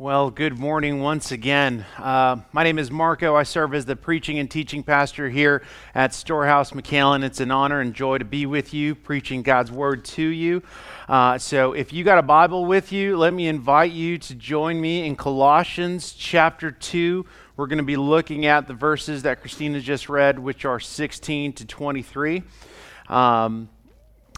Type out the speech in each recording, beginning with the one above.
Well, good morning once again. Uh, my name is Marco. I serve as the preaching and teaching pastor here at Storehouse McAllen. It's an honor and joy to be with you, preaching God's word to you. Uh, so, if you got a Bible with you, let me invite you to join me in Colossians chapter 2. We're going to be looking at the verses that Christina just read, which are 16 to 23. Um,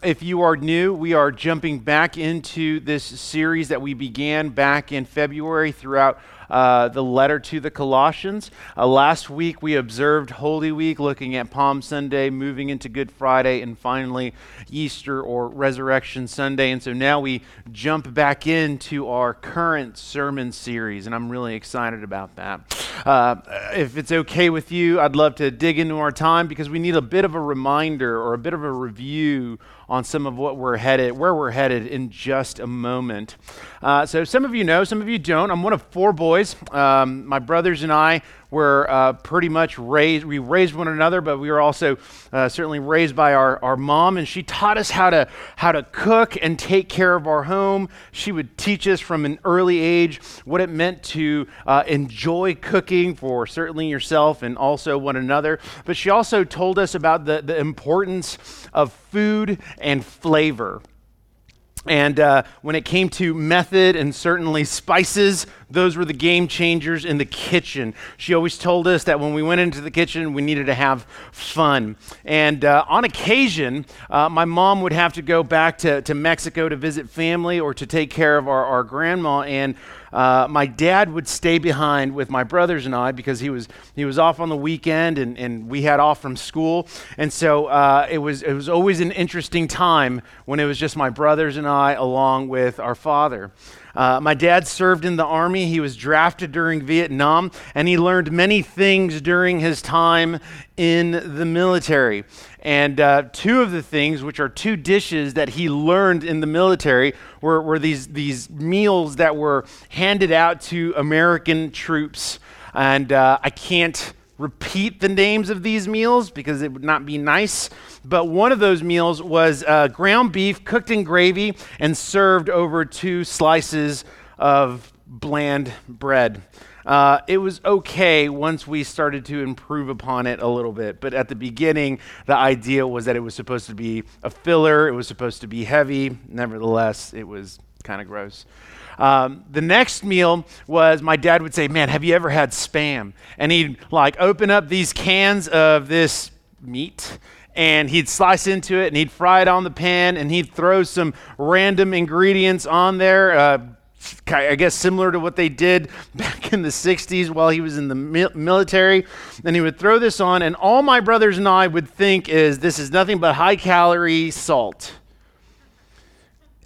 if you are new, we are jumping back into this series that we began back in February throughout uh, the letter to the Colossians. Uh, last week we observed Holy Week, looking at Palm Sunday, moving into Good Friday, and finally Easter or Resurrection Sunday. And so now we jump back into our current sermon series, and I'm really excited about that. Uh, if it's okay with you, I'd love to dig into our time because we need a bit of a reminder or a bit of a review on some of what we're headed, where we're headed in just a moment. Uh, so some of you know, some of you don't. I'm one of four boys. Um, my brothers and I were uh, pretty much raised, we raised one another, but we were also uh, certainly raised by our, our mom, and she taught us how to, how to cook and take care of our home. She would teach us from an early age what it meant to uh, enjoy cooking for certainly yourself and also one another. But she also told us about the, the importance of food and flavor. And uh, when it came to method and certainly spices, those were the game changers in the kitchen. She always told us that when we went into the kitchen, we needed to have fun. And uh, on occasion, uh, my mom would have to go back to, to Mexico to visit family or to take care of our, our grandma. And uh, my dad would stay behind with my brothers and I because he was he was off on the weekend and, and we had off from school, and so uh, it was it was always an interesting time when it was just my brothers and I along with our father. Uh, my dad served in the Army. He was drafted during Vietnam, and he learned many things during his time in the military. And uh, two of the things, which are two dishes that he learned in the military, were, were these, these meals that were handed out to American troops. And uh, I can't repeat the names of these meals because it would not be nice. But one of those meals was uh, ground beef cooked in gravy and served over two slices of bland bread. Uh, it was okay once we started to improve upon it a little bit. But at the beginning, the idea was that it was supposed to be a filler, it was supposed to be heavy. Nevertheless, it was kind of gross. Um, the next meal was my dad would say, Man, have you ever had spam? And he'd like open up these cans of this meat and he'd slice into it and he'd fry it on the pan and he'd throw some random ingredients on there. Uh, I guess similar to what they did back in the 60s while he was in the military. And he would throw this on, and all my brothers and I would think is this is nothing but high calorie salt.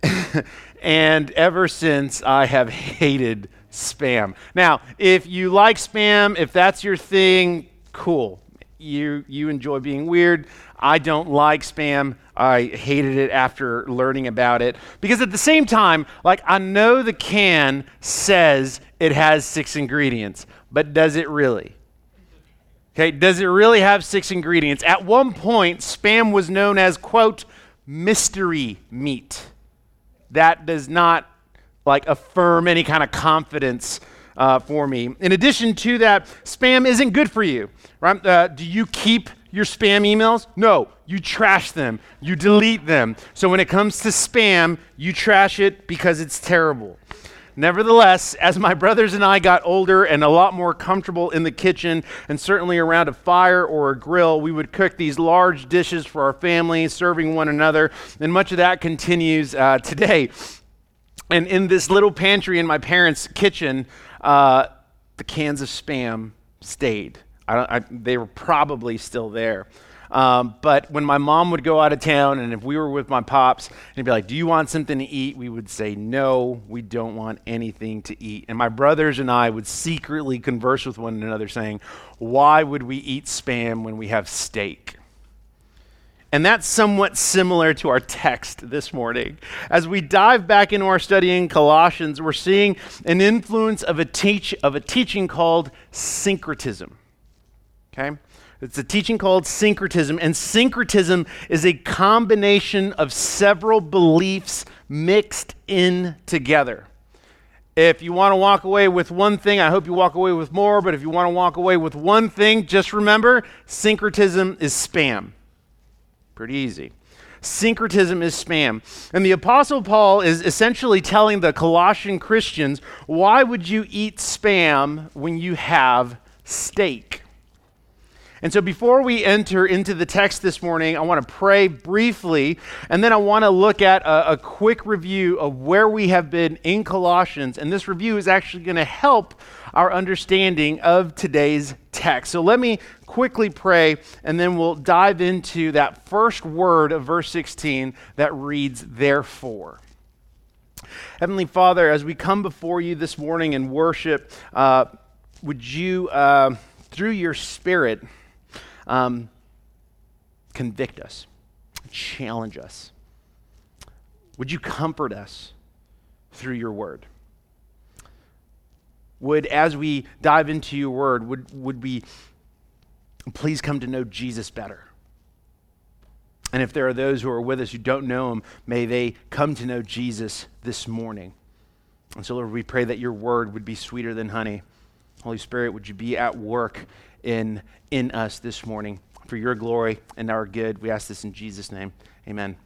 And ever since, I have hated spam. Now, if you like spam, if that's your thing, cool. You, you enjoy being weird. I don't like spam. I hated it after learning about it. Because at the same time, like, I know the can says it has six ingredients, but does it really? Okay, does it really have six ingredients? At one point, spam was known as, quote, mystery meat that does not like affirm any kind of confidence uh, for me. In addition to that, spam isn't good for you, right? Uh, do you keep your spam emails? No, you trash them, you delete them. So when it comes to spam, you trash it because it's terrible. Nevertheless, as my brothers and I got older and a lot more comfortable in the kitchen and certainly around a fire or a grill, we would cook these large dishes for our family, serving one another. And much of that continues uh, today. And in this little pantry in my parents' kitchen, uh, the cans of spam stayed. I I, they were probably still there. Um, but when my mom would go out of town, and if we were with my pops, and he'd be like, Do you want something to eat? We would say, No, we don't want anything to eat. And my brothers and I would secretly converse with one another, saying, Why would we eat spam when we have steak? And that's somewhat similar to our text this morning. As we dive back into our study in Colossians, we're seeing an influence of a, teach, of a teaching called syncretism. Okay? It's a teaching called syncretism, and syncretism is a combination of several beliefs mixed in together. If you want to walk away with one thing, I hope you walk away with more, but if you want to walk away with one thing, just remember syncretism is spam. Pretty easy. Syncretism is spam. And the Apostle Paul is essentially telling the Colossian Christians why would you eat spam when you have steak? And so, before we enter into the text this morning, I want to pray briefly, and then I want to look at a, a quick review of where we have been in Colossians. And this review is actually going to help our understanding of today's text. So, let me quickly pray, and then we'll dive into that first word of verse 16 that reads, Therefore. Heavenly Father, as we come before you this morning and worship, uh, would you, uh, through your Spirit, um, convict us, challenge us. Would you comfort us through your word? Would, as we dive into your word, would, would we please come to know Jesus better? And if there are those who are with us who don't know him, may they come to know Jesus this morning. And so, Lord, we pray that your word would be sweeter than honey. Holy Spirit, would you be at work in, in us this morning for your glory and our good. We ask this in Jesus' name. Amen.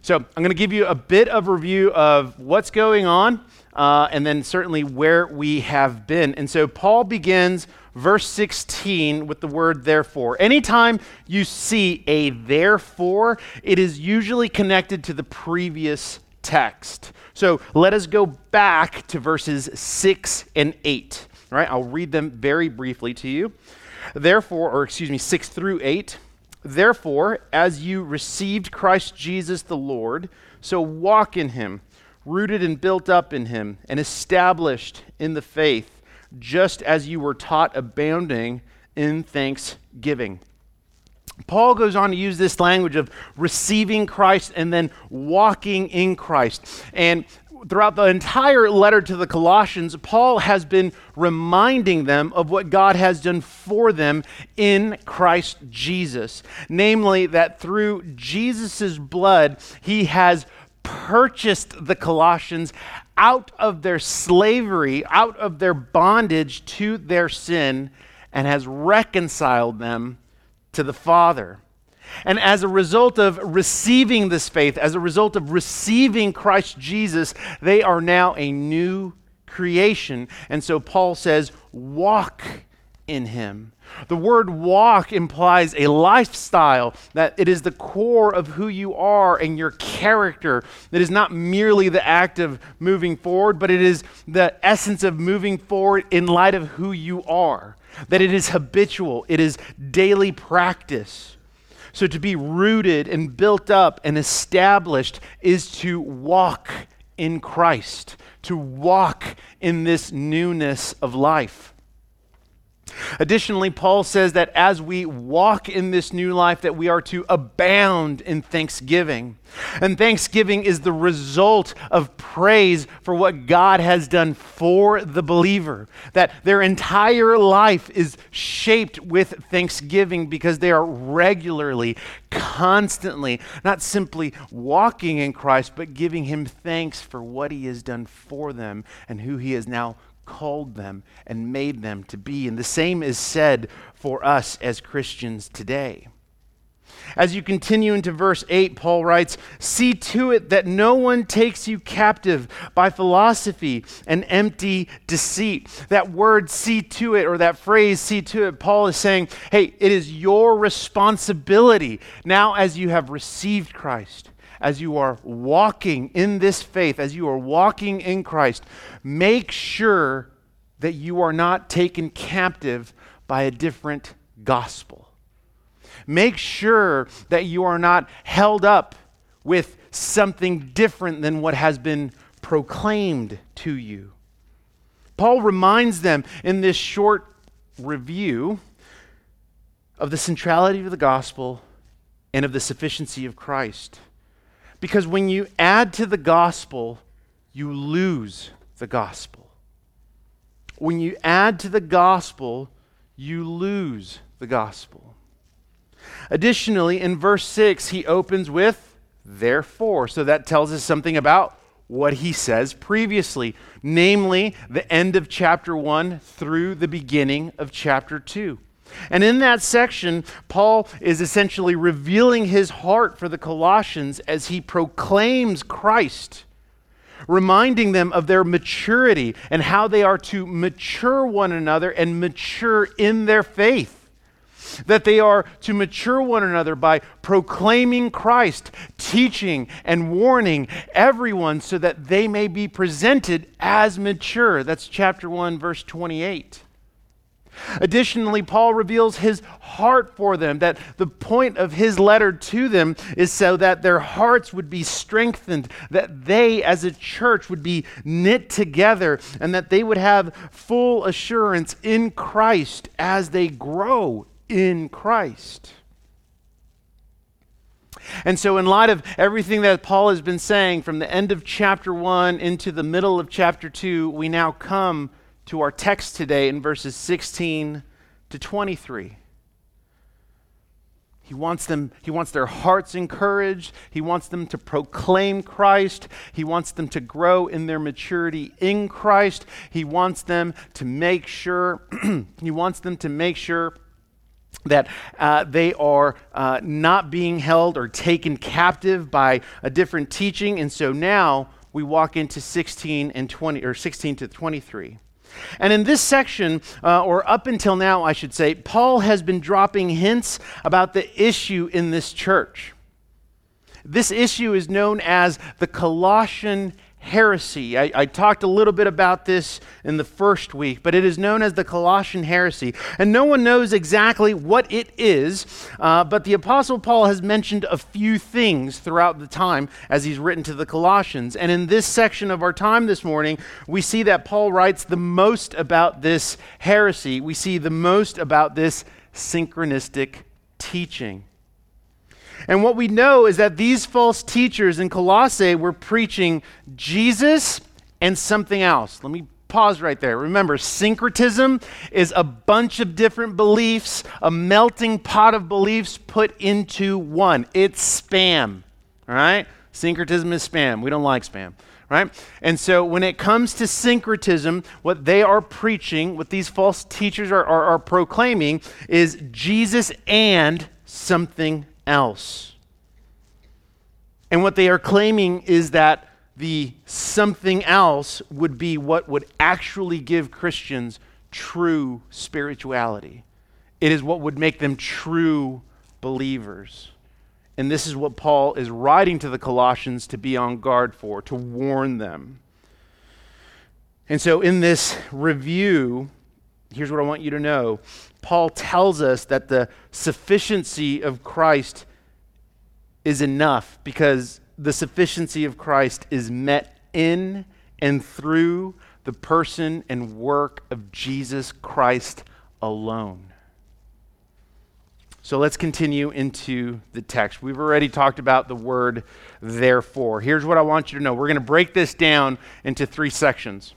So, I'm going to give you a bit of review of what's going on uh, and then certainly where we have been. And so, Paul begins verse 16 with the word therefore. Anytime you see a therefore, it is usually connected to the previous text. So, let us go back to verses 6 and 8. All right, I'll read them very briefly to you. Therefore, or excuse me, 6 through 8. Therefore, as you received Christ Jesus the Lord, so walk in him, rooted and built up in him, and established in the faith, just as you were taught, abounding in thanksgiving. Paul goes on to use this language of receiving Christ and then walking in Christ. And throughout the entire letter to the Colossians, Paul has been reminding them of what God has done for them in Christ Jesus. Namely, that through Jesus' blood, he has purchased the Colossians out of their slavery, out of their bondage to their sin, and has reconciled them to the Father. And as a result of receiving this faith, as a result of receiving Christ Jesus, they are now a new creation. And so Paul says, walk in him. The word walk implies a lifestyle, that it is the core of who you are and your character. It is not merely the act of moving forward, but it is the essence of moving forward in light of who you are. That it is habitual, it is daily practice. So to be rooted and built up and established is to walk in Christ, to walk in this newness of life. Additionally, Paul says that as we walk in this new life that we are to abound in thanksgiving. And thanksgiving is the result of praise for what God has done for the believer. That their entire life is shaped with thanksgiving because they are regularly, constantly, not simply walking in Christ, but giving him thanks for what he has done for them and who he is now called them and made them to be. And the same is said for us as Christians today. As you continue into verse 8, Paul writes, See to it that no one takes you captive by philosophy and empty deceit. That word, see to it, or that phrase, see to it, Paul is saying, Hey, it is your responsibility now as you have received Christ as you are walking in this faith, as you are walking in Christ, make sure that you are not taken captive by a different gospel. Make sure that you are not held up with something different than what has been proclaimed to you. Paul reminds them in this short review of the centrality of the gospel and of the sufficiency of Christ. Because when you add to the gospel, you lose the gospel. When you add to the gospel, you lose the gospel. Additionally, in verse 6, he opens with therefore. So that tells us something about what he says previously, namely the end of chapter 1 through the beginning of chapter 2. And in that section, Paul is essentially revealing his heart for the Colossians as he proclaims Christ, reminding them of their maturity and how they are to mature one another and mature in their faith that they are to mature one another by proclaiming Christ, teaching and warning everyone so that they may be presented as mature. That's chapter 1, verse 28. Additionally, Paul reveals his heart for them, that the point of his letter to them is so that their hearts would be strengthened, that they as a church would be knit together, and that they would have full assurance in Christ as they grow in Christ. And so, in light of everything that Paul has been saying from the end of chapter 1 into the middle of chapter 2, we now come to our text today in verses 16 to 23. He wants them he wants their hearts encouraged. He wants them to proclaim Christ. He wants them to grow in their maturity in Christ. He wants them to make sure he wants them to make sure that uh, they are uh, not being held or taken captive by a different teaching. And so now we walk into 16 and 20, or 16 to 23. And in this section, uh, or up until now, I should say, Paul has been dropping hints about the issue in this church. This issue is known as the Colossian heresy. I, I, talked a little bit about this in the first week, but it is known as the Colossian heresy. And no one knows exactly what it is, uh, but the Apostle Paul has mentioned a few things throughout the time as he's written to the Colossians. And in this section of our time this morning, we see that Paul writes the most about this heresy. We see the most about this syncretistic teaching. And what we know is that these false teachers in Colossae were preaching Jesus and something else. Let me pause right there. Remember, syncretism is a bunch of different beliefs, a melting pot of beliefs put into one. It's spam, all right? Syncretism is spam. We don't like spam, right? And so when it comes to syncretism, what they are preaching, what these false teachers are, are, are proclaiming, is Jesus and something else. And what they are claiming is that the something else would be what would actually give Christians true spirituality. It is what would make them true believers. And this is what Paul is writing to the Colossians to be on guard for, to warn them. And so, in this review, here's what I want you to know Paul tells us that the sufficiency of Christ is enough because the sufficiency of Christ is met in and through the person and work of Jesus Christ alone. So let's continue into the text. We've already talked about the word therefore. Here's what I want you to know we're going to break this down into three sections.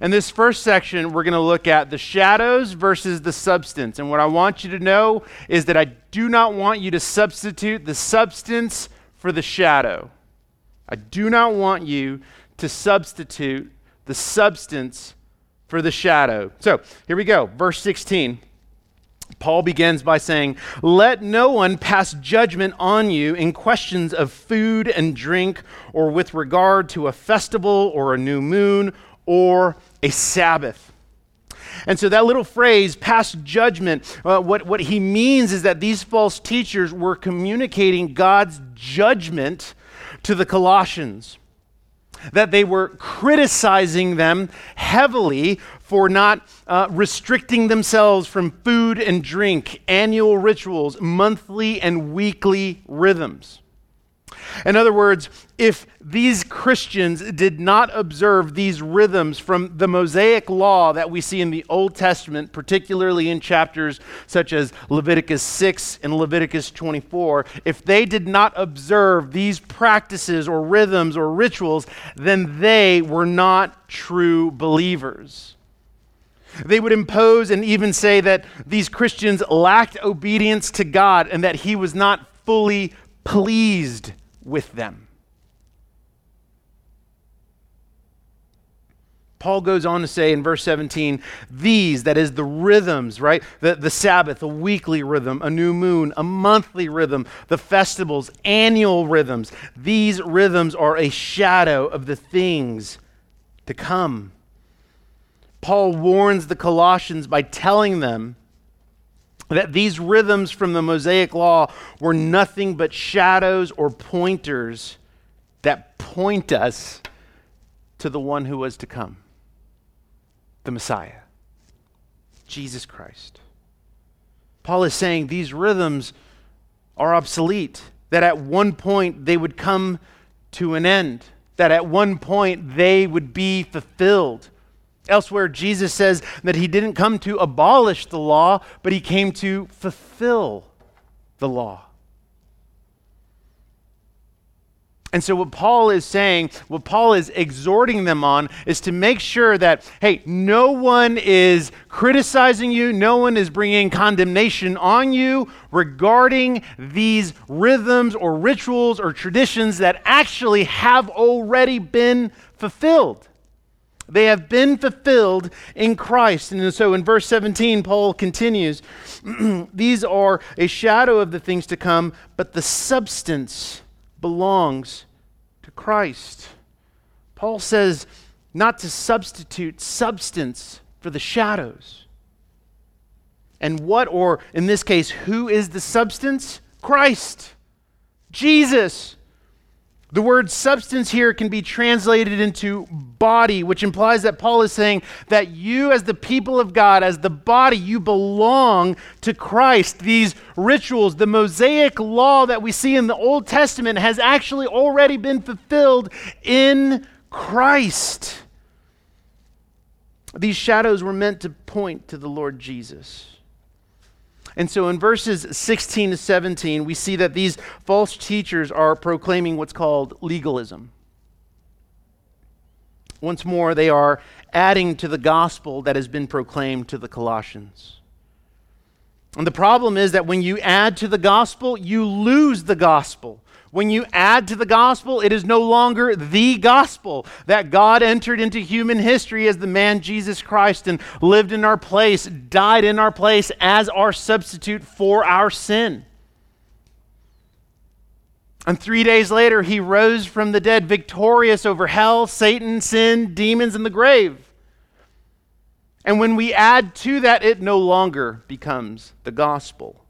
In this first section, we're going to look at the shadows versus the substance. And what I want you to know is that I do not want you to substitute the substance for the shadow. I do not want you to substitute the substance for the shadow. So here we go. Verse 16. Paul begins by saying, Let no one pass judgment on you in questions of food and drink, or with regard to a festival, or a new moon, or a Sabbath. And so that little phrase, pass judgment, uh, what, what he means is that these false teachers were communicating God's judgment to the Colossians. That they were criticizing them heavily for not uh, restricting themselves from food and drink, annual rituals, monthly and weekly rhythms. In other words, if these Christians did not observe these rhythms from the Mosaic law that we see in the Old Testament, particularly in chapters such as Leviticus 6 and Leviticus 24, if they did not observe these practices or rhythms or rituals, then they were not true believers. They would impose and even say that these Christians lacked obedience to God and that He was not fully pleased with them. Paul goes on to say in verse 17, these, that is the rhythms, right? The, the Sabbath, a weekly rhythm, a new moon, a monthly rhythm, the festivals, annual rhythms. These rhythms are a shadow of the things to come. Paul warns the Colossians by telling them that these rhythms from the Mosaic law were nothing but shadows or pointers that point us to the one who was to come the Messiah, Jesus Christ. Paul is saying these rhythms are obsolete, that at one point they would come to an end, that at one point they would be fulfilled. Elsewhere, Jesus says that he didn't come to abolish the law, but he came to fulfill the law. And so, what Paul is saying, what Paul is exhorting them on, is to make sure that, hey, no one is criticizing you, no one is bringing condemnation on you regarding these rhythms or rituals or traditions that actually have already been fulfilled. They have been fulfilled in Christ. And so in verse 17, Paul continues These are a shadow of the things to come, but the substance belongs to Christ. Paul says not to substitute substance for the shadows. And what, or in this case, who is the substance? Christ, Jesus. The word substance here can be translated into body, which implies that Paul is saying that you, as the people of God, as the body, you belong to Christ. These rituals, the Mosaic law that we see in the Old Testament, has actually already been fulfilled in Christ. These shadows were meant to point to the Lord Jesus. And so in verses 16 to 17, we see that these false teachers are proclaiming what's called legalism. Once more, they are adding to the gospel that has been proclaimed to the Colossians. And the problem is that when you add to the gospel, you lose the gospel. When you add to the gospel, it is no longer the gospel that God entered into human history as the man Jesus Christ and lived in our place, died in our place as our substitute for our sin. And three days later, he rose from the dead, victorious over hell, Satan, sin, demons, and the grave. And when we add to that, it no longer becomes the gospel.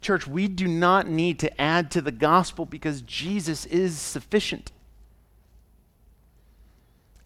Church, we do not need to add to the gospel because Jesus is sufficient.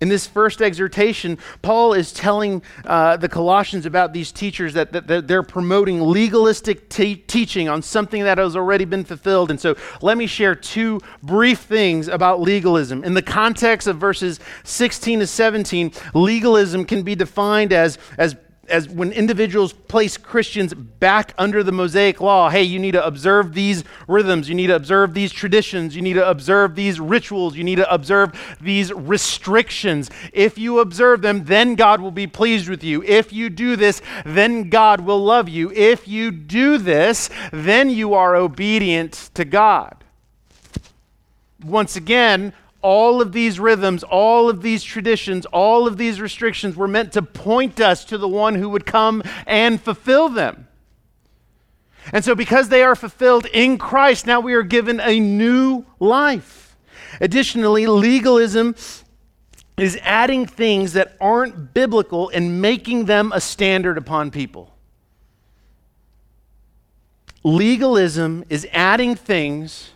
In this first exhortation, Paul is telling uh, the Colossians about these teachers that, that, that they're promoting legalistic teaching on something that has already been fulfilled. And so let me share two brief things about legalism. In the context of verses 16 to 17, legalism can be defined as, as as when individuals place Christians back under the Mosaic law, hey, you need to observe these rhythms, you need to observe these traditions, you need to observe these rituals, you need to observe these restrictions. If you observe them, then God will be pleased with you. If you do this, then God will love you. If you do this, then you are obedient to God. Once again, all of these rhythms, all of these traditions, all of these restrictions were meant to point us to the one who would come and fulfill them. And so, because they are fulfilled in Christ, now we are given a new life. Additionally, legalism is adding things that aren't biblical and making them a standard upon people. Legalism is adding things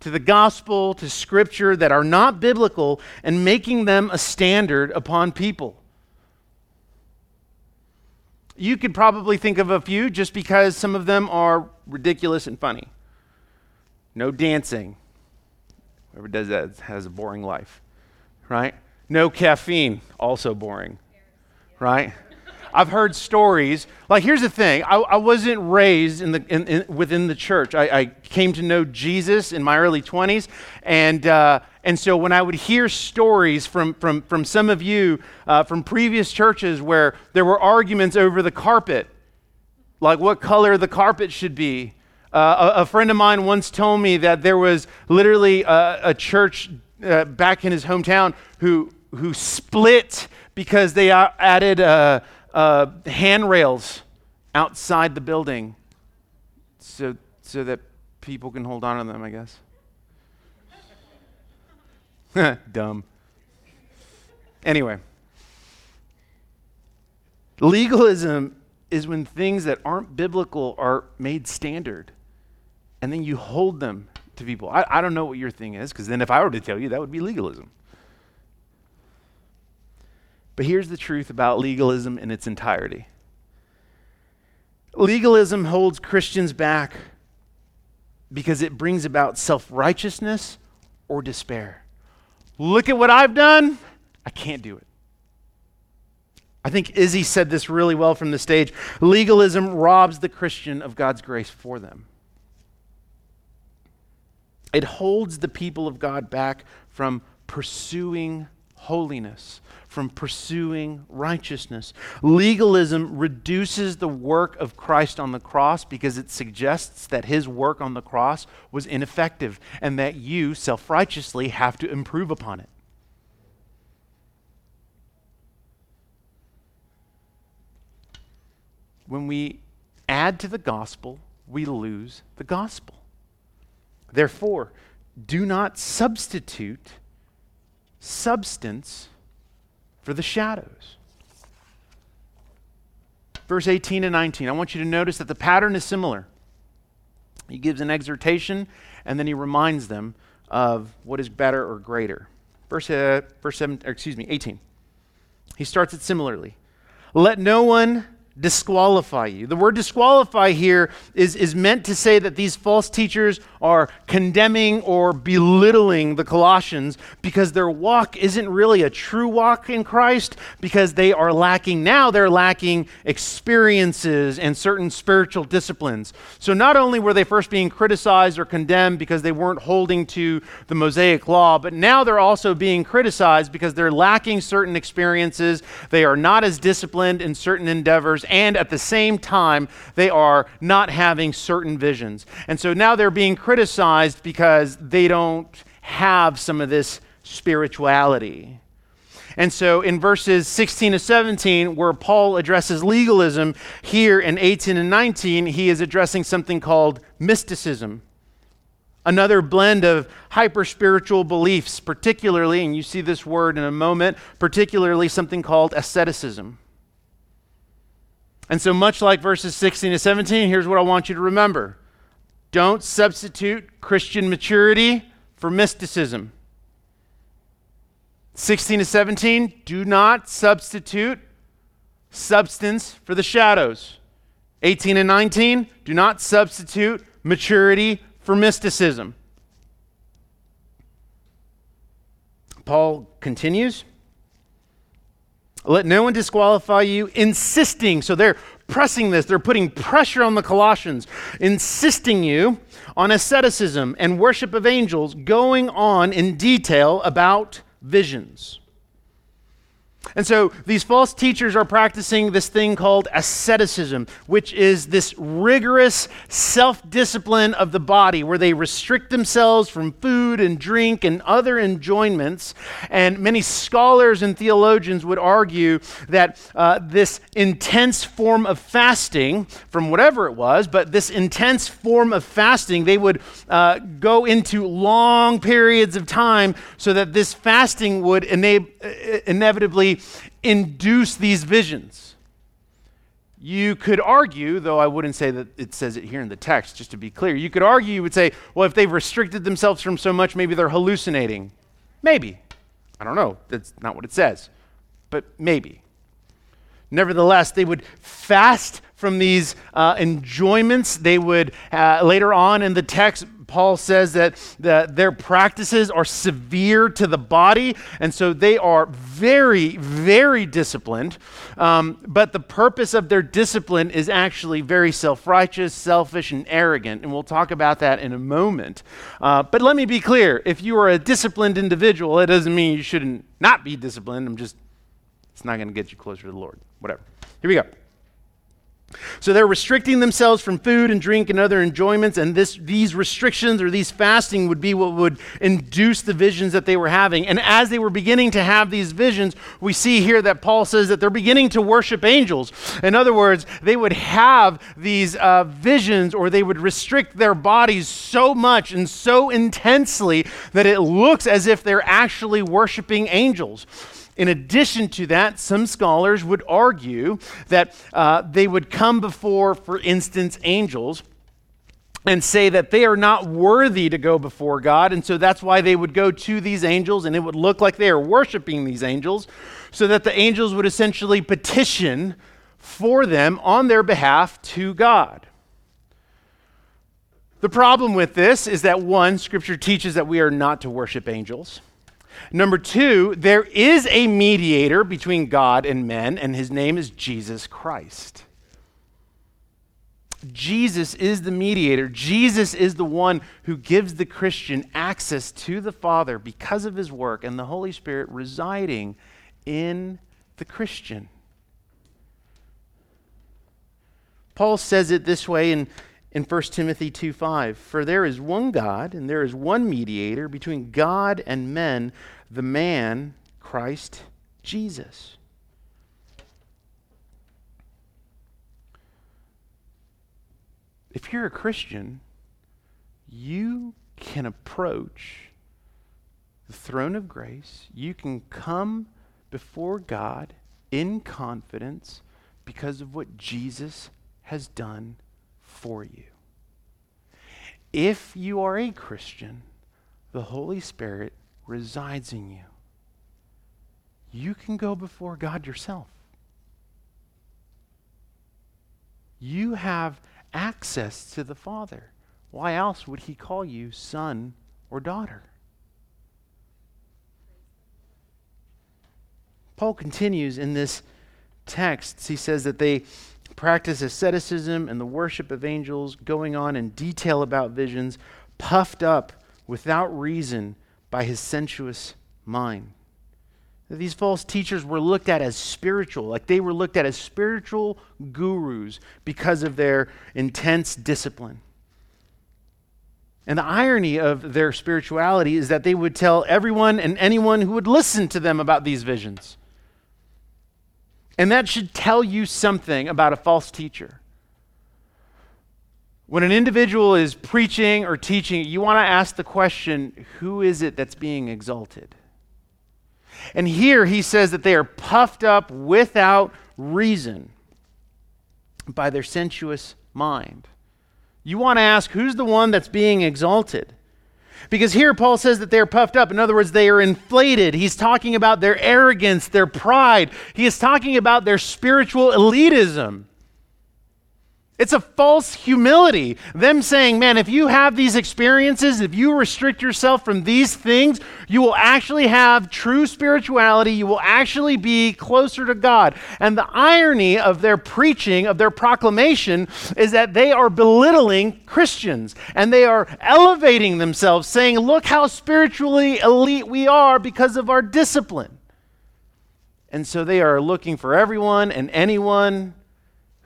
to the gospel, to scripture that are not biblical and making them a standard upon people. You could probably think of a few just because some of them are ridiculous and funny. No dancing. Whoever does that has a boring life, right? No caffeine, also boring, right? I've heard stories. Like, here's the thing I, I wasn't raised in the, in, in, within the church. I, I, came to know Jesus in my early 20s. And, uh, and so when I would hear stories from, from, from some of you uh, from previous churches where there were arguments over the carpet, like what color the carpet should be, uh, a, a, friend of mine once told me that there was literally a, a church uh, back in his hometown who, who split because they added uh, uh, handrails outside the building so, so that people can hold on to them, I guess. Dumb. Anyway, legalism is when things that aren't biblical are made standard, and then you hold them to people. I, I don't know what your thing is, because then if I were to tell you, that would be legalism. But here's the truth about legalism in its entirety legalism holds Christians back because it brings about self righteousness or despair. Look at what I've done. I can't do it. I think Izzy said this really well from the stage. Legalism robs the Christian of God's grace for them. It holds the people of God back from pursuing holiness, from pursuing righteousness. Legalism reduces the work of Christ on the cross because it suggests that his work on the cross was ineffective and that you self righteously have to improve upon it. When we add to the gospel, we lose the gospel. Therefore, do not substitute substance for the shadows. Verse 18 and 19, I want you to notice that the pattern is similar. He gives an exhortation and then he reminds them of what is better or greater. Verse, uh, verse 7, excuse me, 18. He starts it similarly. Let no one disqualify you. The word disqualify here is, is meant to say that these false teachers are condemning or belittling the Colossians because their walk isn't really a true walk in Christ because they are lacking, now they're lacking experiences and certain spiritual disciplines. So not only were they first being criticized or condemned because they weren't holding to the Mosaic law, but now they're also being criticized because they're lacking certain experiences. They are not as disciplined in certain endeavors and at the same time, they are not having certain visions. And so now they're being criticized because they don't have some of this spirituality. And so in verses 16 to 17, where Paul addresses legalism, here in 18 and 19, he is addressing something called mysticism. Another blend of hyper spiritual beliefs, particularly, and you see this word in a moment, particularly something called asceticism. And so, much like verses 16 to 17, here's what I want you to remember don't substitute Christian maturity for mysticism. 16 to 17, do not substitute substance for the shadows. 18 and 19, do not substitute maturity for mysticism. Paul continues. Let no one disqualify you, insisting. So they're pressing this, they're putting pressure on the Colossians, insisting you on asceticism and worship of angels, going on in detail about visions. And so these false teachers are practicing this thing called asceticism, which is this rigorous self discipline of the body where they restrict themselves from food and drink and other enjoyments. And many scholars and theologians would argue that uh, this intense form of fasting, from whatever it was, but this intense form of fasting, they would uh, go into long periods of time so that this fasting would enab- uh, induce these visions. You could argue, though I wouldn't say that it says it here in the text, just to be clear, you could argue, you would say, well, if they've restricted themselves from so much, maybe they're hallucinating. Maybe. I don't know. That's not what it says. But maybe. Nevertheless, they would fast from these uh, enjoyments. They would, uh, later on in the text, Paul says that the, their practices are severe to the body, and so they are very, very disciplined. Um, but the purpose of their discipline is actually very self righteous, selfish, and arrogant. And we'll talk about that in a moment. Uh, but let me be clear if you are a disciplined individual, it doesn't mean you shouldn't not be disciplined. I'm just, it's not going to get you closer to the Lord. Whatever. Here we go. So they're restricting themselves from food and drink and other enjoyments, and this, these restrictions or these fasting would be what would induce the visions that they were having. And as they were beginning to have these visions, we see here that Paul says that they're beginning to worship angels. In other words, they would have these uh, visions or they would restrict their bodies so much and so intensely that it looks as if they're actually worshiping angels. In addition to that, some scholars would argue that uh, they would come before, for instance, angels and say that they are not worthy to go before God. And so that's why they would go to these angels, and it would look like they are worshiping these angels, so that the angels would essentially petition for them on their behalf to God. The problem with this is that one, Scripture teaches that we are not to worship angels. Number two, there is a mediator between God and men, and his name is Jesus Christ. Jesus is the mediator. Jesus is the one who gives the Christian access to the Father because of his work and the Holy Spirit residing in the Christian. Paul says it this way in, in 1 Timothy 2 5 For there is one God, and there is one mediator between God and men the man, Christ Jesus. If you're a Christian, you can approach the throne of grace. You can come before God in confidence because of what Jesus has done for you. If you are a Christian, the Holy Spirit resides in you. You can go before God yourself. You have access to the Father. Why else would He call you son or daughter? Paul continues in this text. He says that they practice asceticism and the worship of angels, going on in detail about visions, puffed up without reason by his sensuous mind. These false teachers were looked at as spiritual, like they were looked at as spiritual gurus because of their intense discipline. And the irony of their spirituality is that they would tell everyone and anyone who would listen to them about these visions. And that should tell you something about a false teacher. When an individual is preaching or teaching, you want to ask the question who is it that's being exalted? And here he says that they are puffed up without reason by their sensuous mind. You want to ask who's the one that's being exalted? Because here Paul says that they are puffed up. In other words, they are inflated. He's talking about their arrogance, their pride. He is talking about their spiritual elitism. It's a false humility. Them saying, man, if you have these experiences, if you restrict yourself from these things, you will actually have true spirituality. You will actually be closer to God. And the irony of their preaching, of their proclamation, is that they are belittling Christians and they are elevating themselves, saying, look how spiritually elite we are because of our discipline. And so they are looking for everyone and anyone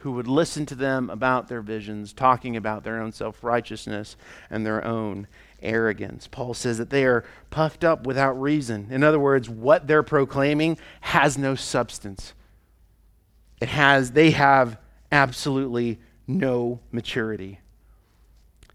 who would listen to them about their visions, talking about their own self righteousness and their own arrogance. Paul says that they are puffed up without reason. In other words, what they're proclaiming has no substance. It has, they have absolutely no maturity.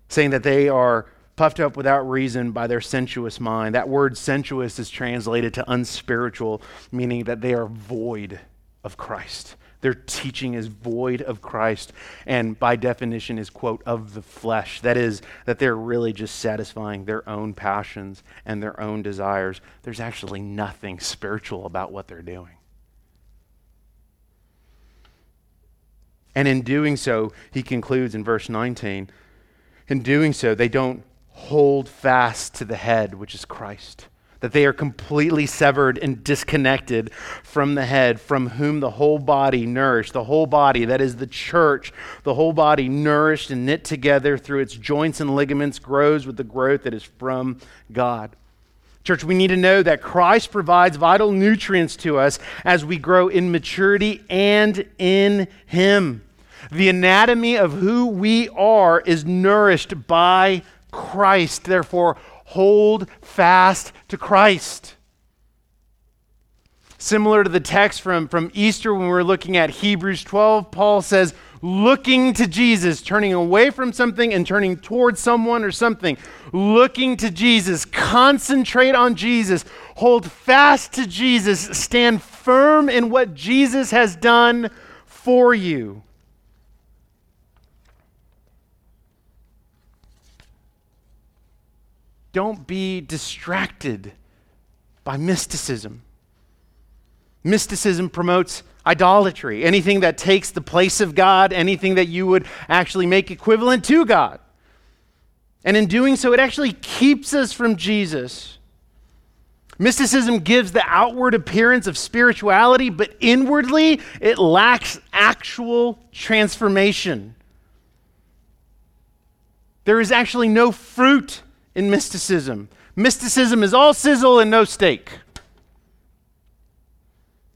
Saying that they are puffed up without reason by their sensuous mind. That word sensuous is translated to unspiritual, meaning that they are void of Christ. Their teaching is void of Christ and, by definition, is, quote, of the flesh. That is, that they're really just satisfying their own passions and their own desires. There's actually nothing spiritual about what they're doing. And in doing so, he concludes in verse 19, in doing so, they don't hold fast to the head, which is Christ that they are completely severed and disconnected from the head, from whom the whole body nourished, the whole body, that is the church, the whole body nourished and knit together through its joints and ligaments, grows with the growth that is from God. Church, we need to know that Christ provides vital nutrients to us as we grow in maturity and in Him. The anatomy of who we are is nourished by Christ. Therefore, hold fast to Christ. Similar to the text from, from Easter when we we're looking at Hebrews 12, Paul says, looking to Jesus, turning away from something and turning towards someone or something. Looking to Jesus, concentrate on Jesus, hold fast to Jesus, stand firm in what Jesus has done for you. Don't be distracted by mysticism. Mysticism promotes idolatry, anything that takes the place of God, anything that you would actually make equivalent to God. And in doing so, it actually keeps us from Jesus. Mysticism gives the outward appearance of spirituality, but inwardly, it lacks actual transformation. There is actually no fruit in mysticism. Mysticism is all sizzle and no steak.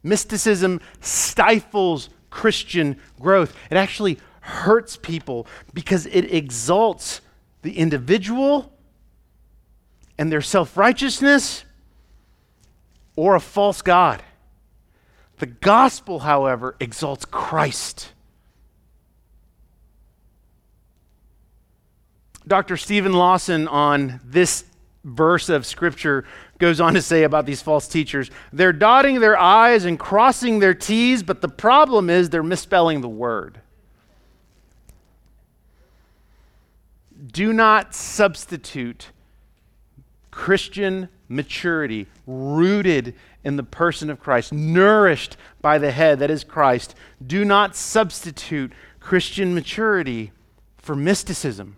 Mysticism stifles Christian growth. It actually hurts people because it exalts the individual and their self righteousness or a false God. The gospel, however, exalts Christ. Dr. Steven Lawson on this verse of Scripture goes on to say about these false teachers they're dotting their I's and crossing their T's, but the problem is they're misspelling the word. Do not substitute Christian maturity rooted in the person of Christ, nourished by the head that is Christ. Do not substitute Christian maturity for mysticism.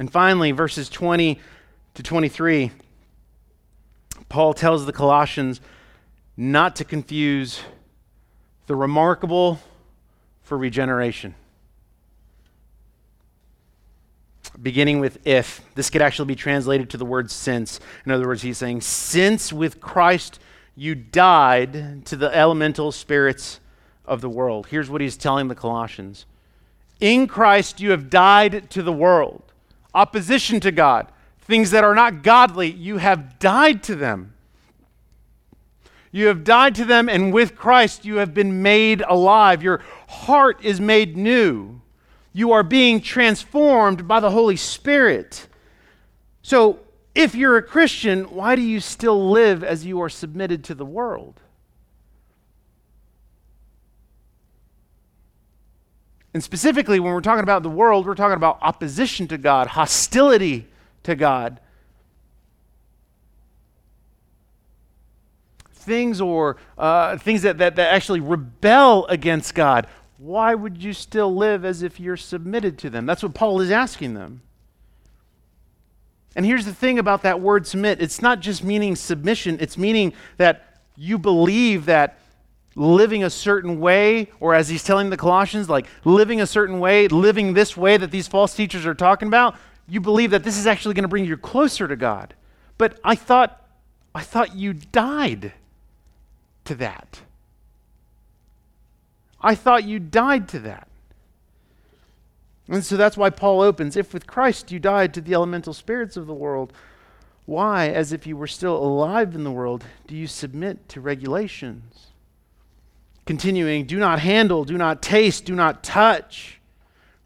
And finally, verses 20 to 23, Paul tells the Colossians not to confuse the remarkable for regeneration. Beginning with if, this could actually be translated to the word since. In other words, he's saying, Since with Christ you died to the elemental spirits of the world. Here's what he's telling the Colossians In Christ you have died to the world opposition to God, things that are not godly, you have died to them. You have died to them, and with Christ you have been made alive. Your heart is made new. You are being transformed by the Holy Spirit. So, if you're a Christian, why do you still live as you are submitted to the world? And specifically, when we're talking about the world, we're talking about opposition to God, hostility to God. Things or uh, things that, that, that actually rebel against God. Why would you still live as if you're submitted to them? That's what Paul is asking them. And here's the thing about that word submit it's not just meaning submission, it's meaning that you believe that living a certain way, or as he's telling the Colossians, like living a certain way, living this way that these false teachers are talking about, you believe that this is actually going to bring you closer to God. But I thought, I thought you died to that. I thought you died to that. And so that's why Paul opens if with Christ you died to the elemental spirits of the world, why, as if you were still alive in the world, do you submit to regulations? Continuing, do not handle, do not taste, do not touch,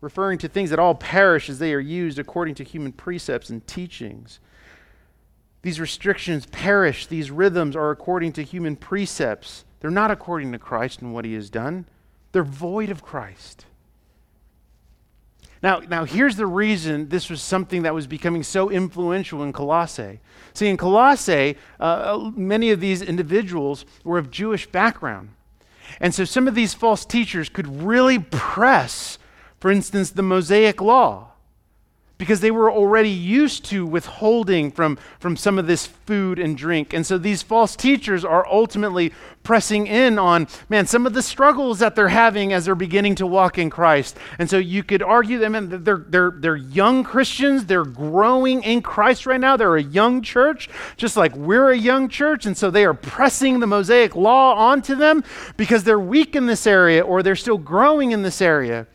referring to things that all perish as they are used according to human precepts and teachings. These restrictions perish, these rhythms are according to human precepts. They're not according to Christ and what he has done, they're void of Christ. Now, now, here's the reason this was something that was becoming so influential in Colossae. See, in Colossae, uh, many of these individuals were of Jewish background. And so some of these false teachers could really press, for instance, the Mosaic law. Because they were already used to withholding from, from some of this food and drink. And so these false teachers are ultimately pressing in on, man, some of the struggles that they're having as they're beginning to walk in Christ. And so you could argue them, and they're, they're, they're young Christians. They're growing in Christ right now. They're a young church, just like we're a young church. And so they are pressing the Mosaic law onto them because they're weak in this area or they're still growing in this area.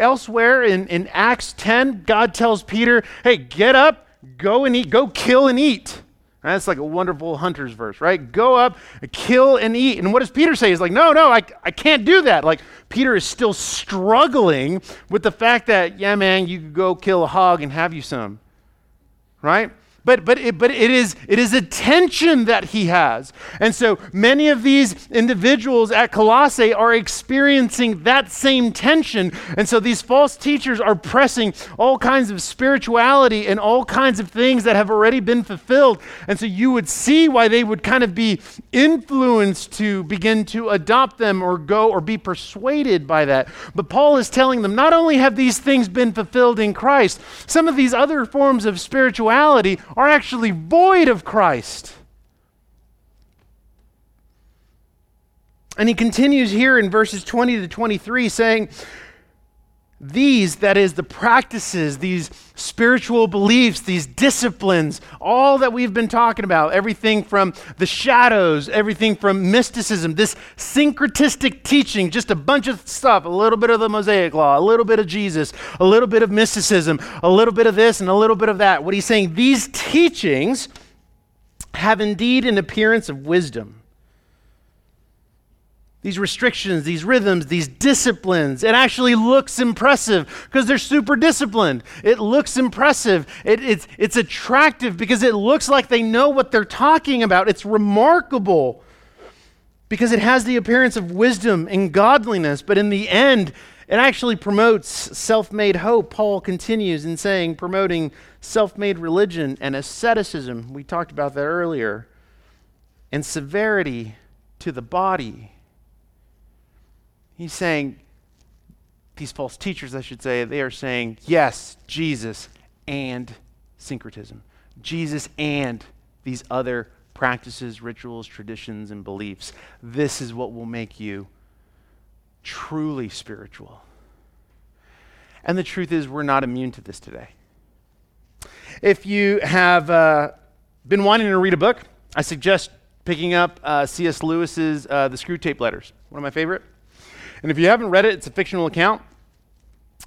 Elsewhere in, in Acts 10, God tells Peter, hey, get up, go and eat, go kill and eat. That's like a wonderful hunter's verse, right? Go up, kill and eat. And what does Peter say? He's like, no, no, I, I can't do that. Like, Peter is still struggling with the fact that, yeah, man, you could go kill a hog and have you some, right? But, but, it, but it, is, it is a tension that he has. And so many of these individuals at Colossae are experiencing that same tension. And so these false teachers are pressing all kinds of spirituality and all kinds of things that have already been fulfilled. And so you would see why they would kind of be influenced to begin to adopt them or go or be persuaded by that. But Paul is telling them not only have these things been fulfilled in Christ, some of these other forms of spirituality are actually void of Christ. And he continues here in verses 20 to 23 saying, these, that is, the practices, these spiritual beliefs, these disciplines, all that we've been talking about, everything from the shadows, everything from mysticism, this syncretistic teaching, just a bunch of stuff, a little bit of the Mosaic Law, a little bit of Jesus, a little bit of mysticism, a little bit of this, and a little bit of that. What he's saying, these teachings have indeed an appearance of wisdom these restrictions, these rhythms, these disciplines. It actually looks impressive because they're super disciplined. It looks impressive. It, it's, it's attractive because it looks like they know what they're talking about. It's remarkable because it has the appearance of wisdom and godliness, but in the end, it actually promotes self made hope. Paul continues in saying, promoting self made religion and asceticism. We talked about that earlier. And severity to the body He's saying, these false teachers, I should say, they are saying, yes, Jesus and syncretism. Jesus and these other practices, rituals, traditions, and beliefs. This is what will make you truly spiritual. And the truth is, we're not immune to this today. If you have uh, been wanting to read a book, I suggest picking up uh, C.S. Lewis's uh, The Screwtape Letters, one of my favorite. And if you haven't read it, it's a fictional account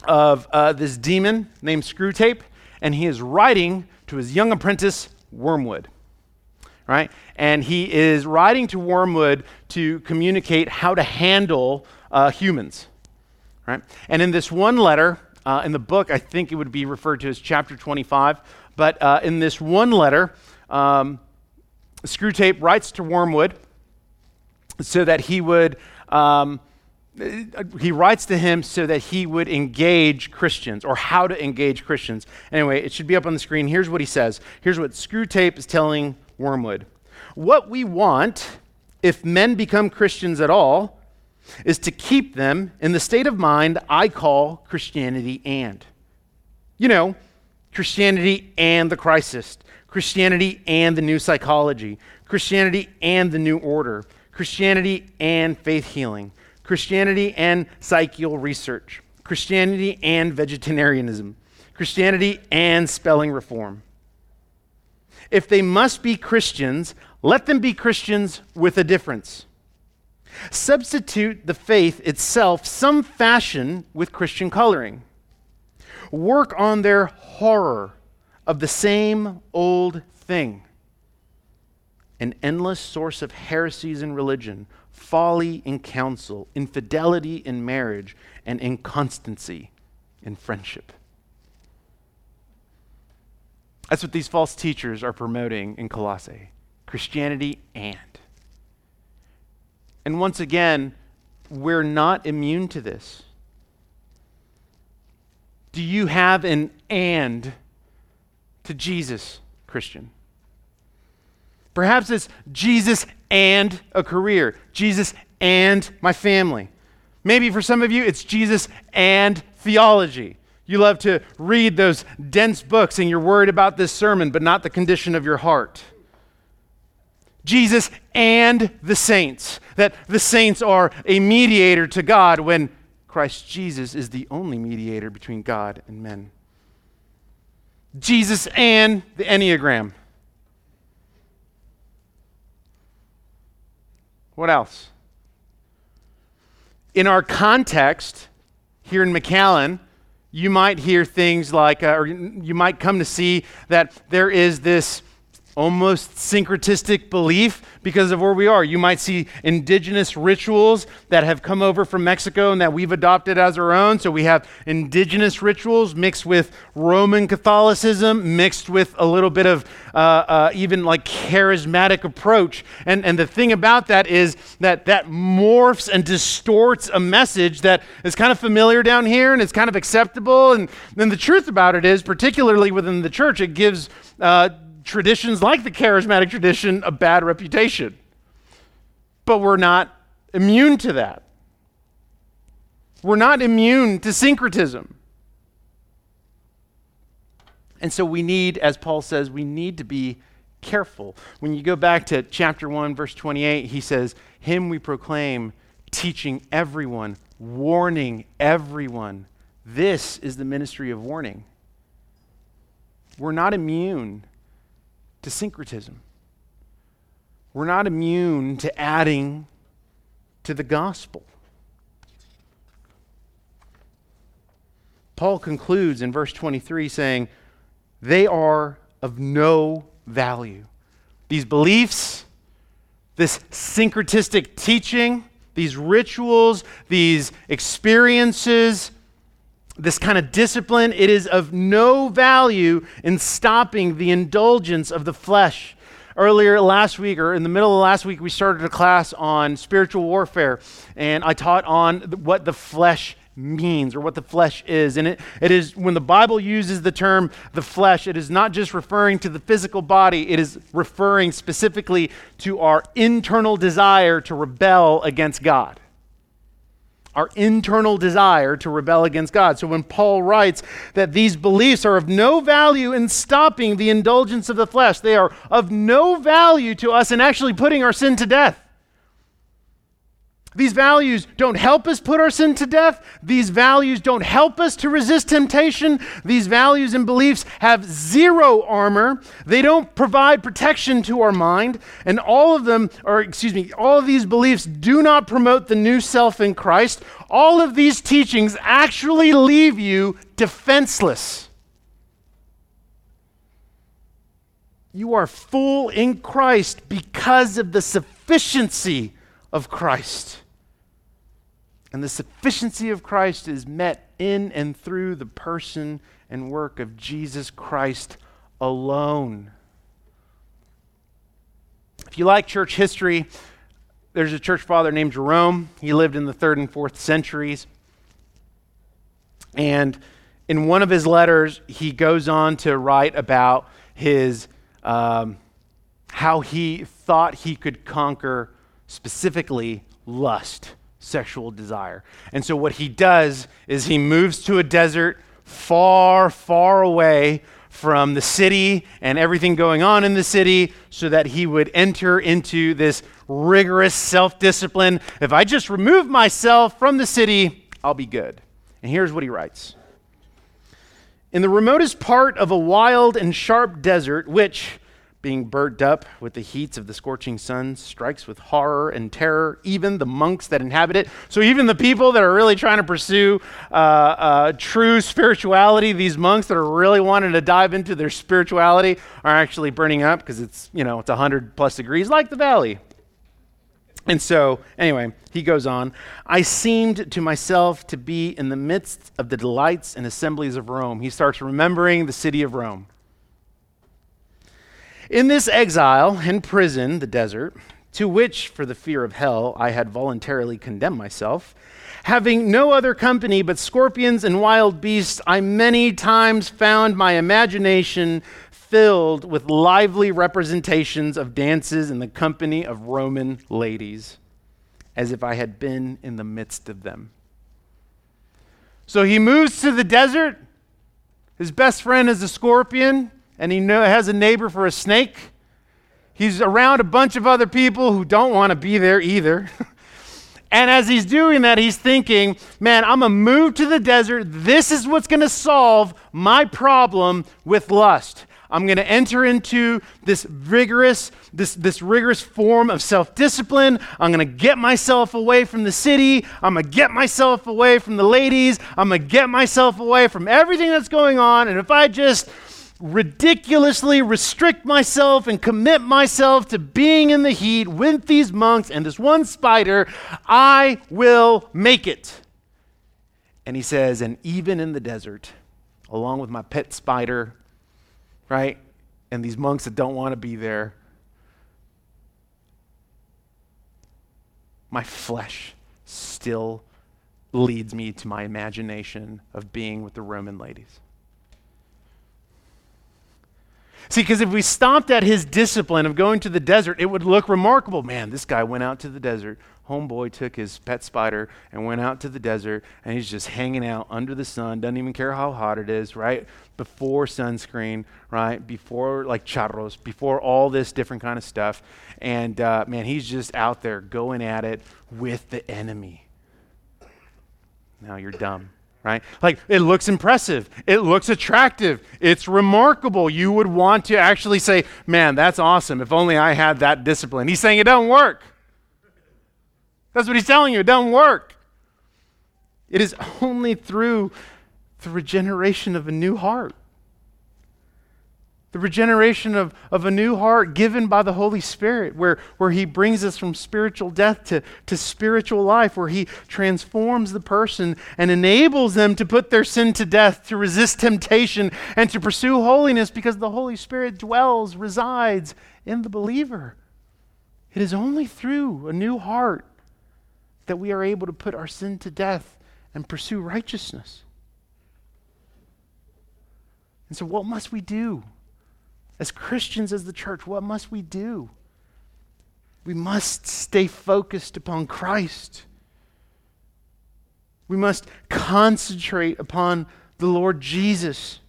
of uh, this demon named Screwtape, and he is writing to his young apprentice, Wormwood. Right? And he is writing to Wormwood to communicate how to handle uh, humans. Right? And in this one letter, uh, in the book, I think it would be referred to as chapter 25, but uh, in this one letter, um, Screwtape writes to Wormwood so that he would. Um, he writes to him so that he would engage Christians or how to engage Christians. Anyway, it should be up on the screen. Here's what he says. Here's what Screwtape is telling Wormwood. What we want, if men become Christians at all, is to keep them in the state of mind I call Christianity and. You know, Christianity and the crisis, Christianity and the new psychology, Christianity and the new order, Christianity and faith healing. Christianity and psychical research, Christianity and vegetarianism, Christianity and spelling reform. If they must be Christians, let them be Christians with a difference. Substitute the faith itself some fashion with Christian coloring. Work on their horror of the same old thing. An endless source of heresies in religion, folly in counsel, infidelity in marriage, and inconstancy in friendship. That's what these false teachers are promoting in Colossae Christianity and. And once again, we're not immune to this. Do you have an and to Jesus, Christian? Perhaps it's Jesus and a career, Jesus and my family. Maybe for some of you, it's Jesus and theology. You love to read those dense books and you're worried about this sermon, but not the condition of your heart. Jesus and the saints, that the saints are a mediator to God when Christ Jesus is the only mediator between God and men. Jesus and the Enneagram. What else? In our context here in McAllen, you might hear things like, uh, or you might come to see that there is this almost syncretistic belief because of where we are. You might see indigenous rituals that have come over from Mexico and that we've adopted as our own. So we have indigenous rituals mixed with Roman Catholicism, mixed with a little bit of uh, uh, even like charismatic approach. And, and the thing about that is that that morphs and distorts a message that is kind of familiar down here and it's kind of acceptable. And then the truth about it is, particularly within the church, it gives uh, traditions like the charismatic tradition a bad reputation. But we're not immune to that. We're not immune to syncretism. And so we need, as Paul says, we need to be careful. When you go back to chapter 1, verse 28, he says, Him we proclaim, teaching everyone, warning everyone. This is the ministry of warning. We're not immune to syncretism. We're not immune to adding to the gospel. Paul concludes in verse 23 saying, They are of no value. These beliefs, this syncretistic teaching, these rituals, these experiences, this kind of discipline, it is of no value in stopping the indulgence of the flesh. Earlier last week, or in the middle of last week, we started a class on spiritual warfare, and I taught on what the flesh means or what the flesh is. And it, it is, when the Bible uses the term the flesh, it is not just referring to the physical body, it is referring specifically to our internal desire to rebel against God our internal desire to rebel against God. So when Paul writes that these beliefs are of no value in stopping the indulgence of the flesh, they are of no value to us in actually putting our sin to death. These values don't help us put our sin to death. These values don't help us to resist temptation. These values and beliefs have zero armor. They don't provide protection to our mind. And all of them, or excuse me, all of these beliefs do not promote the new self in Christ. All of these teachings actually leave you defenseless. You are full in Christ because of the sufficiency of Christ. And the sufficiency of Christ is met in and through the person and work of Jesus Christ alone. If you like church history, there's a church father named Jerome. He lived in the third and fourth centuries. And in one of his letters, he goes on to write about his um, how he thought he could conquer specifically lust sexual desire. And so what he does is he moves to a desert far, far away from the city and everything going on in the city so that he would enter into this rigorous self discipline. If I just remove myself from the city, I'll be good. And here's what he writes In the remotest part of a wild and sharp desert, which being burnt up with the heats of the scorching sun strikes with horror and terror even the monks that inhabit it. So, even the people that are really trying to pursue uh, uh, true spirituality, these monks that are really wanting to dive into their spirituality, are actually burning up because it's, you know, it's 100 plus degrees like the valley. And so, anyway, he goes on I seemed to myself to be in the midst of the delights and assemblies of Rome. He starts remembering the city of Rome. In this exile and prison, the desert, to which, for the fear of hell, I had voluntarily condemned myself, having no other company but scorpions and wild beasts, I many times found my imagination filled with lively representations of dances in the company of Roman ladies, as if I had been in the midst of them. So he moves to the desert His best friend is a scorpion, and he has a neighbor for a snake. He's around a bunch of other people who don't want to be there either. and as he's doing that, he's thinking, man, I'm going to move to the desert. This is what's going to solve my problem with lust. I'm going to enter into this rigorous, this, this rigorous form of self-discipline. I'm going to get myself away from the city. I'm going to get myself away from the ladies. I'm going to get myself away from everything that's going on. And if I just ridiculously restrict myself and commit myself to being in the heat with these monks and this one spider, I will make it. And he says, and even in the desert, along with my pet spider, right? And these monks that don't want to be there. My flesh still leads me to my imagination of being with the Roman ladies. See, because if we stopped at his discipline of going to the desert, it would look remarkable. Man, this guy went out to the desert. Homeboy took his pet spider and went out to the desert, and he's just hanging out under the sun, doesn't even care how hot it is, right? Before sunscreen, right? Before like charros, before all this different kind of stuff. And uh, man, he's just out there going at it with the enemy. Now you're dumb right? Like it looks impressive, it looks attractive, it's remarkable. You would want to actually say, man, that's awesome. If only I had that discipline. He's saying it doesn't work. That's what he's telling you. It doesn't work. It is only through the regeneration of a new heart the regeneration of, of a new heart given by the Holy Spirit, where, where He brings us from spiritual death to, to spiritual life, where He transforms the person and enables them to put their sin to death, to resist temptation, and to pursue holiness because the Holy Spirit dwells, resides in the believer. It is only through a new heart that we are able to put our sin to death and pursue righteousness. And so, what must we do? As Christians, as the church, what must we do? We must stay focused upon Christ. We must concentrate upon the Lord Jesus.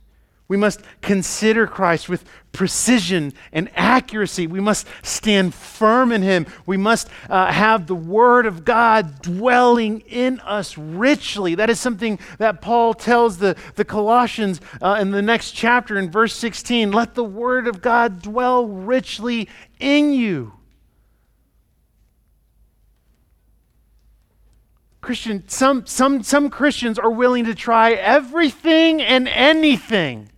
We must consider Christ with precision and accuracy. We must stand firm in Him. We must uh, have the Word of God dwelling in us richly. That is something that Paul tells the, the Colossians uh, in the next chapter in verse 16. Let the Word of God dwell richly in you. Christian, some, some, some Christians are willing to try everything and anything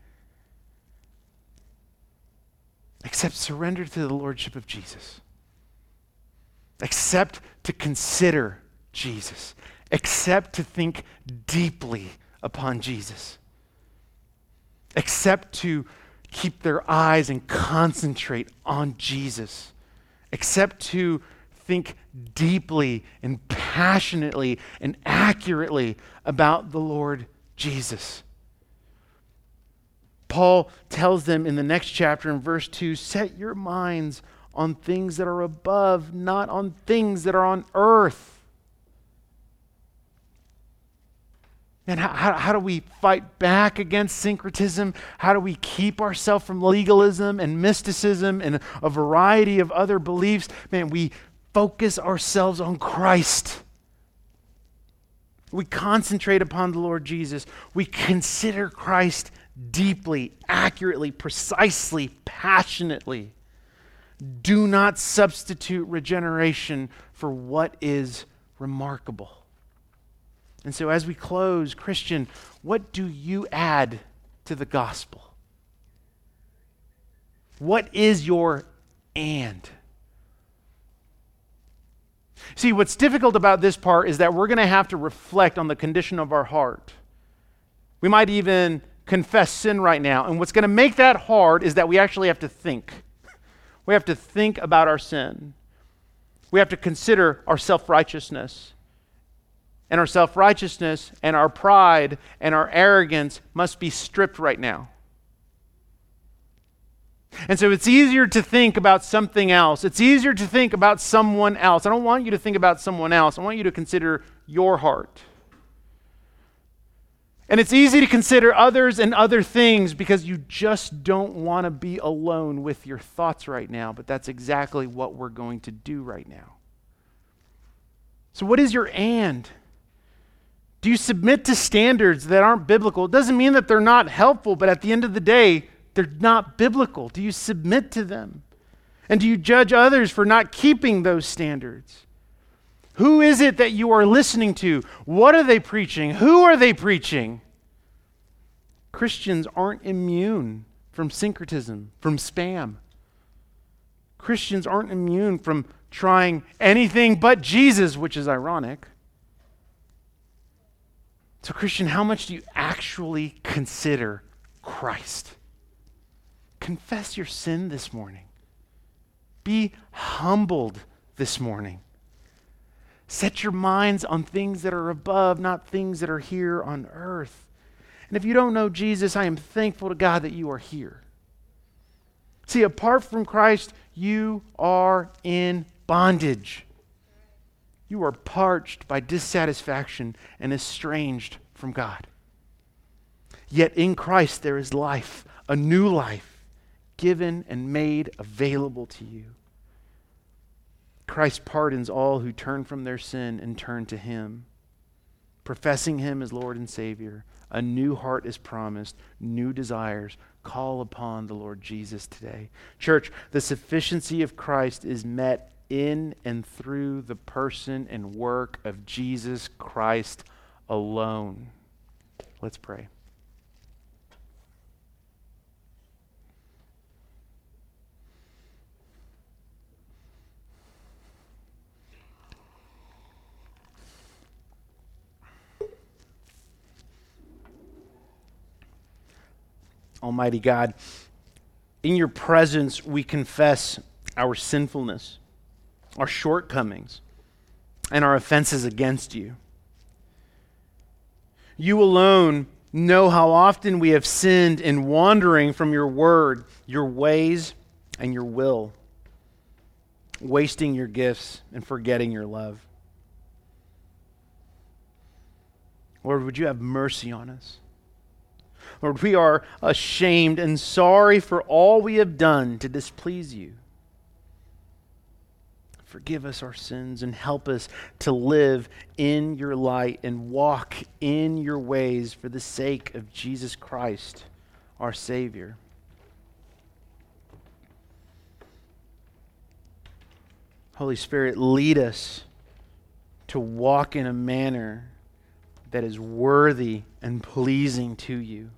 except surrender to the Lordship of Jesus. Except to consider Jesus. Except to think deeply upon Jesus. Except to keep their eyes and concentrate on Jesus. Except to think deeply and passionately and accurately about the Lord Jesus. Paul tells them in the next chapter in verse 2 set your minds on things that are above, not on things that are on earth. And how, how, how, do we fight back against syncretism? How do we keep ourselves from legalism and mysticism and a variety of other beliefs? Man, we focus ourselves on Christ. We concentrate upon the Lord Jesus. We consider Christ deeply, accurately, precisely, passionately. Do not substitute regeneration for what is remarkable. And so, as we close, Christian, what do you add to the gospel? What is your and? See, what's difficult about this part is that we're going to have to reflect on the condition of our heart. We might even confess sin right now. And what's going to make that hard is that we actually have to think. We have to think about our sin. We have to consider our self righteousness. And our self righteousness and our pride and our arrogance must be stripped right now. And so it's easier to think about something else. It's easier to think about someone else. I don't want you to think about someone else. I want you to consider your heart. And it's easy to consider others and other things because you just don't want to be alone with your thoughts right now. But that's exactly what we're going to do right now. So, what is your and? Do you submit to standards that aren't biblical? It doesn't mean that they're not helpful, but at the end of the day, they're not biblical. Do you submit to them? And do you judge others for not keeping those standards? Who is it that you are listening to? What are they preaching? Who are they preaching? Christians aren't immune from syncretism, from spam. Christians aren't immune from trying anything but Jesus, which is ironic. So, Christian, how much do you actually consider Christ? Confess your sin this morning. Be humbled this morning. Set your minds on things that are above, not things that are here on earth. And if you don't know Jesus, I am thankful to God that you are here. See, apart from Christ, you are in bondage. You are parched by dissatisfaction and estranged from God. Yet in Christ there is life, a new life, given and made available to you. Christ pardons all who turn from their sin and turn to Him. Professing Him as Lord and Savior, a new heart is promised, new desires. Call upon the Lord Jesus today. Church, the sufficiency of Christ is met in and through the person and work of Jesus Christ alone. Let's pray. Almighty God, in your presence we confess our sinfulness, our shortcomings, and our offenses against you. You alone know how often we have sinned in wandering from your word, your ways, and your will, wasting your gifts and forgetting your love. Lord, would you have mercy on us? Lord, we are ashamed and sorry for all we have done to displease you. Forgive us our sins and help us to live in your light and walk in your ways for the sake of Jesus Christ, our Savior. Holy Spirit, lead us to walk in a manner that is worthy and pleasing to you.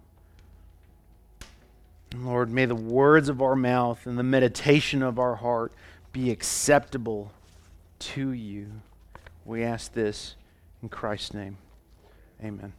Lord, may the words of our mouth and the meditation of our heart be acceptable to you. We ask this in Christ's name. Amen.